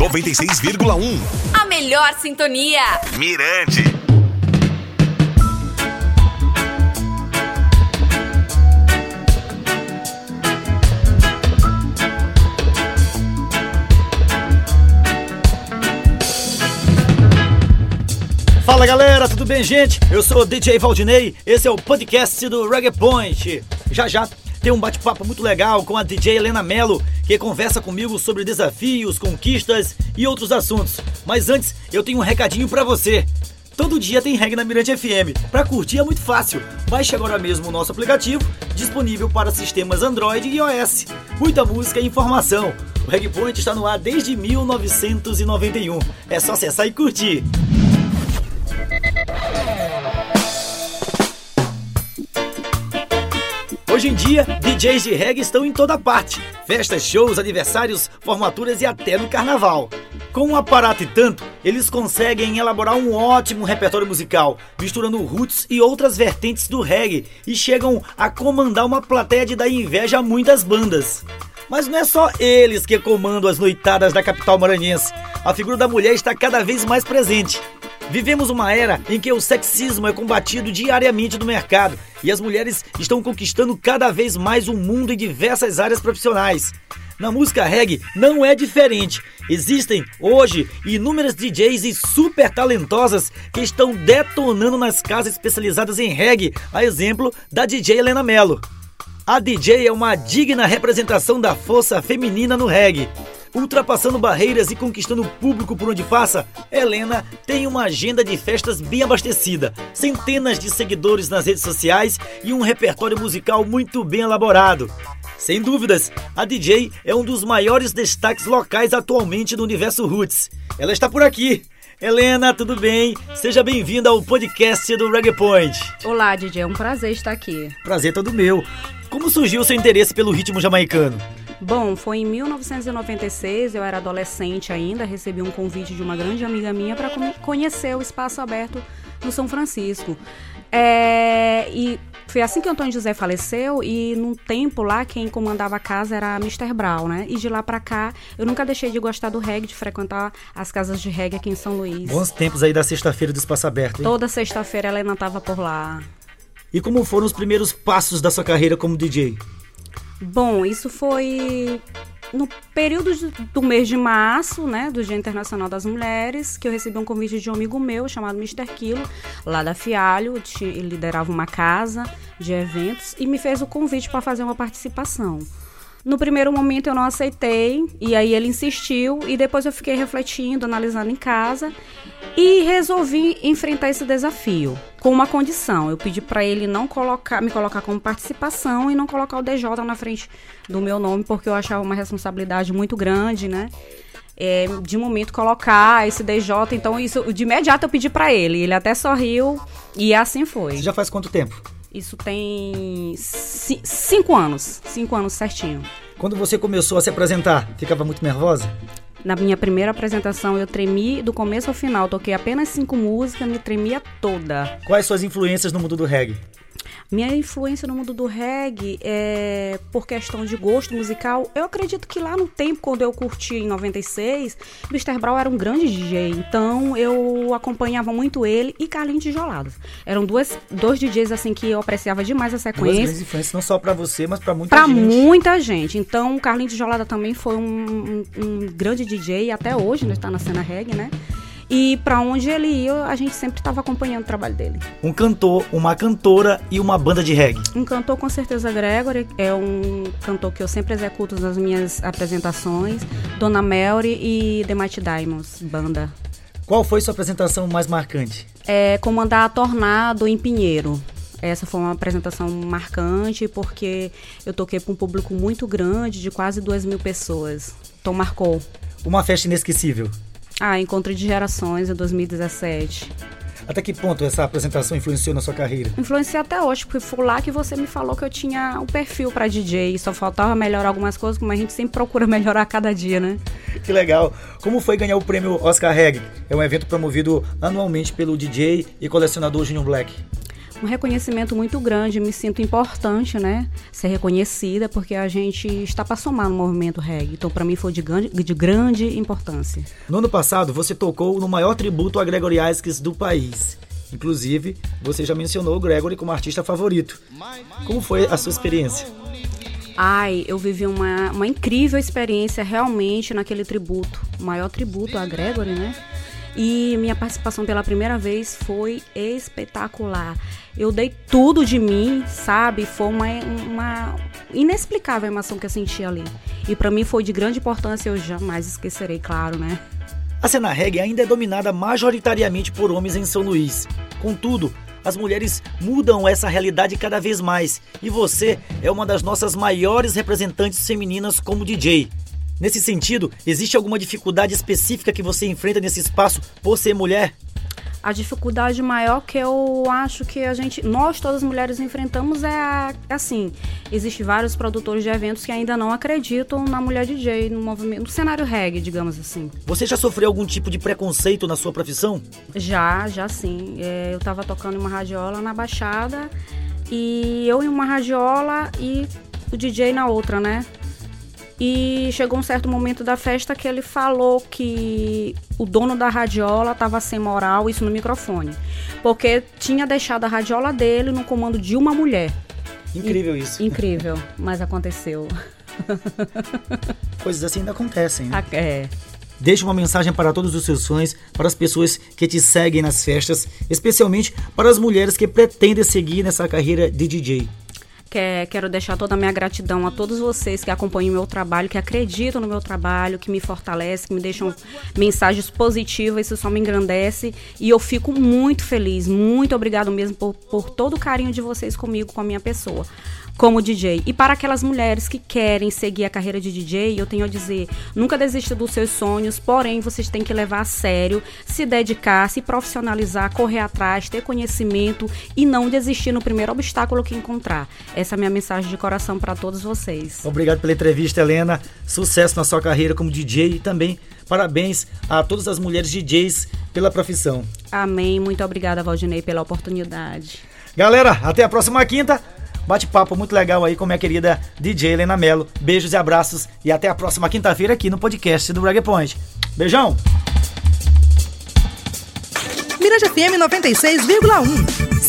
96,1. A melhor sintonia. Mirante. Fala galera, tudo bem gente? Eu sou o DJ Valdinei, esse é o podcast do Reggae Point. Já já tem um bate-papo muito legal com a DJ Helena Mello, que conversa comigo sobre desafios, conquistas e outros assuntos. Mas antes, eu tenho um recadinho para você. Todo dia tem reggae na Mirante FM. Para curtir é muito fácil. Baixe agora mesmo o nosso aplicativo, disponível para sistemas Android e iOS. Muita música e informação. O Reggae Point está no ar desde 1991. É só acessar e curtir. Hoje em dia, DJs de reggae estão em toda parte. Festas, shows, aniversários, formaturas e até no carnaval. Com um aparato e tanto, eles conseguem elaborar um ótimo repertório musical, misturando roots e outras vertentes do reggae e chegam a comandar uma plateia de dar inveja a muitas bandas. Mas não é só eles que comandam as noitadas da capital maranhense. A figura da mulher está cada vez mais presente. Vivemos uma era em que o sexismo é combatido diariamente no mercado e as mulheres estão conquistando cada vez mais o mundo em diversas áreas profissionais. Na música reggae não é diferente. Existem hoje inúmeras DJs e super talentosas que estão detonando nas casas especializadas em reggae, a exemplo da DJ Helena Mello. A DJ é uma digna representação da força feminina no reggae. Ultrapassando barreiras e conquistando o público por onde passa, Helena tem uma agenda de festas bem abastecida, centenas de seguidores nas redes sociais e um repertório musical muito bem elaborado. Sem dúvidas, a DJ é um dos maiores destaques locais atualmente no universo Roots. Ela está por aqui. Helena, tudo bem? Seja bem-vinda ao podcast do Reggae Point. Olá, DJ, é um prazer estar aqui. Prazer todo meu. Como surgiu o seu interesse pelo ritmo jamaicano? Bom, foi em 1996, eu era adolescente ainda, recebi um convite de uma grande amiga minha para conhecer o espaço aberto no São Francisco. É, e foi assim que Antônio José faleceu e num tempo lá quem comandava a casa era Mr. Brown, né? E de lá para cá eu nunca deixei de gostar do reggae, de frequentar as casas de reggae aqui em São Luís. Bons tempos aí da sexta-feira do espaço aberto. Hein? Toda sexta-feira ela ainda estava por lá. E como foram os primeiros passos da sua carreira como DJ? Bom, isso foi no período do mês de março, né, do Dia Internacional das Mulheres, que eu recebi um convite de um amigo meu chamado Mr. Quilo, lá da Fialho, ele liderava uma casa de eventos e me fez o convite para fazer uma participação. No primeiro momento eu não aceitei, e aí ele insistiu, e depois eu fiquei refletindo, analisando em casa, e resolvi enfrentar esse desafio com uma condição. Eu pedi para ele não colocar, me colocar como participação e não colocar o DJ na frente do meu nome, porque eu achava uma responsabilidade muito grande, né? É, de momento colocar esse DJ, então isso de imediato eu pedi para ele. Ele até sorriu e assim foi. Você já faz quanto tempo? Isso tem cinco anos. Cinco anos certinho. Quando você começou a se apresentar, ficava muito nervosa? Na minha primeira apresentação, eu tremi do começo ao final. Toquei apenas cinco músicas, me tremia toda. Quais suas influências no mundo do reggae? Minha influência no mundo do reggae é por questão de gosto musical. Eu acredito que lá no tempo, quando eu curti em 96, Mr. Brown era um grande DJ. Então eu acompanhava muito ele e Carlinhos Tijolados. Eram duas, dois DJs assim que eu apreciava demais a sequência. Duas influências, não só para você, mas para muita pra gente. Para muita gente. Então Carlinhos Tijolada também foi um, um, um grande DJ, até hoje, né? Está na cena reggae, né? E para onde ele ia, a gente sempre estava acompanhando o trabalho dele. Um cantor, uma cantora e uma banda de reggae. Um cantor, com certeza, Gregory. É um cantor que eu sempre executo nas minhas apresentações. Dona Melry e The Mighty Diamonds, banda. Qual foi sua apresentação mais marcante? É comandar a Tornado em Pinheiro. Essa foi uma apresentação marcante porque eu toquei para um público muito grande, de quase duas mil pessoas. Então marcou. Uma festa inesquecível. Ah, Encontro de Gerações em 2017. Até que ponto essa apresentação influenciou na sua carreira? Influenciou até hoje, porque foi lá que você me falou que eu tinha um perfil para DJ, só faltava melhorar algumas coisas, como a gente sempre procura melhorar a cada dia, né? Que legal. Como foi ganhar o prêmio Oscar Reg? É um evento promovido anualmente pelo DJ e colecionador Junior Black. Um reconhecimento muito grande, me sinto importante, né? Ser reconhecida, porque a gente está para somar no movimento reggae. Então, para mim, foi de grande, de grande importância. No ano passado, você tocou no maior tributo a Gregory Isaacs do país. Inclusive, você já mencionou o Gregory como artista favorito. Como foi a sua experiência? Ai, eu vivi uma, uma incrível experiência realmente naquele tributo, o maior tributo a Gregory, né? E minha participação pela primeira vez foi espetacular. Eu dei tudo de mim, sabe? Foi uma, uma inexplicável emoção que eu senti ali. E para mim foi de grande importância, eu jamais esquecerei, claro, né? A cena reggae ainda é dominada majoritariamente por homens em São Luís. Contudo, as mulheres mudam essa realidade cada vez mais e você é uma das nossas maiores representantes femininas como DJ. Nesse sentido, existe alguma dificuldade específica que você enfrenta nesse espaço por ser mulher? A dificuldade maior que eu acho que a gente, nós todas as mulheres enfrentamos é assim, existe vários produtores de eventos que ainda não acreditam na mulher DJ, no movimento, no cenário reggae, digamos assim. Você já sofreu algum tipo de preconceito na sua profissão? Já, já sim. É, eu estava tocando em uma radiola na Baixada e eu em uma radiola e o DJ na outra, né? E chegou um certo momento da festa que ele falou que o dono da radiola estava sem moral, isso no microfone. Porque tinha deixado a radiola dele no comando de uma mulher. Incrível isso. Incrível, mas aconteceu. Coisas assim ainda acontecem. Né? É. Deixe uma mensagem para todos os seus fãs, para as pessoas que te seguem nas festas, especialmente para as mulheres que pretendem seguir nessa carreira de DJ. Quero deixar toda a minha gratidão a todos vocês que acompanham o meu trabalho, que acreditam no meu trabalho, que me fortalecem, que me deixam mensagens positivas, isso só me engrandece. E eu fico muito feliz, muito obrigado mesmo por, por todo o carinho de vocês comigo, com a minha pessoa como DJ. E para aquelas mulheres que querem seguir a carreira de DJ, eu tenho a dizer: nunca desista dos seus sonhos, porém vocês têm que levar a sério, se dedicar, se profissionalizar, correr atrás, ter conhecimento e não desistir no primeiro obstáculo que encontrar. Essa é a minha mensagem de coração para todos vocês. Obrigado pela entrevista, Helena. Sucesso na sua carreira como DJ e também parabéns a todas as mulheres DJs pela profissão. Amém. Muito obrigada, Valdinei, pela oportunidade. Galera, até a próxima quinta bate-papo muito legal aí com minha querida DJ Helena Mello. Beijos e abraços e até a próxima quinta-feira aqui no podcast do Reggae Point. Beijão! Mirante FM 96,1.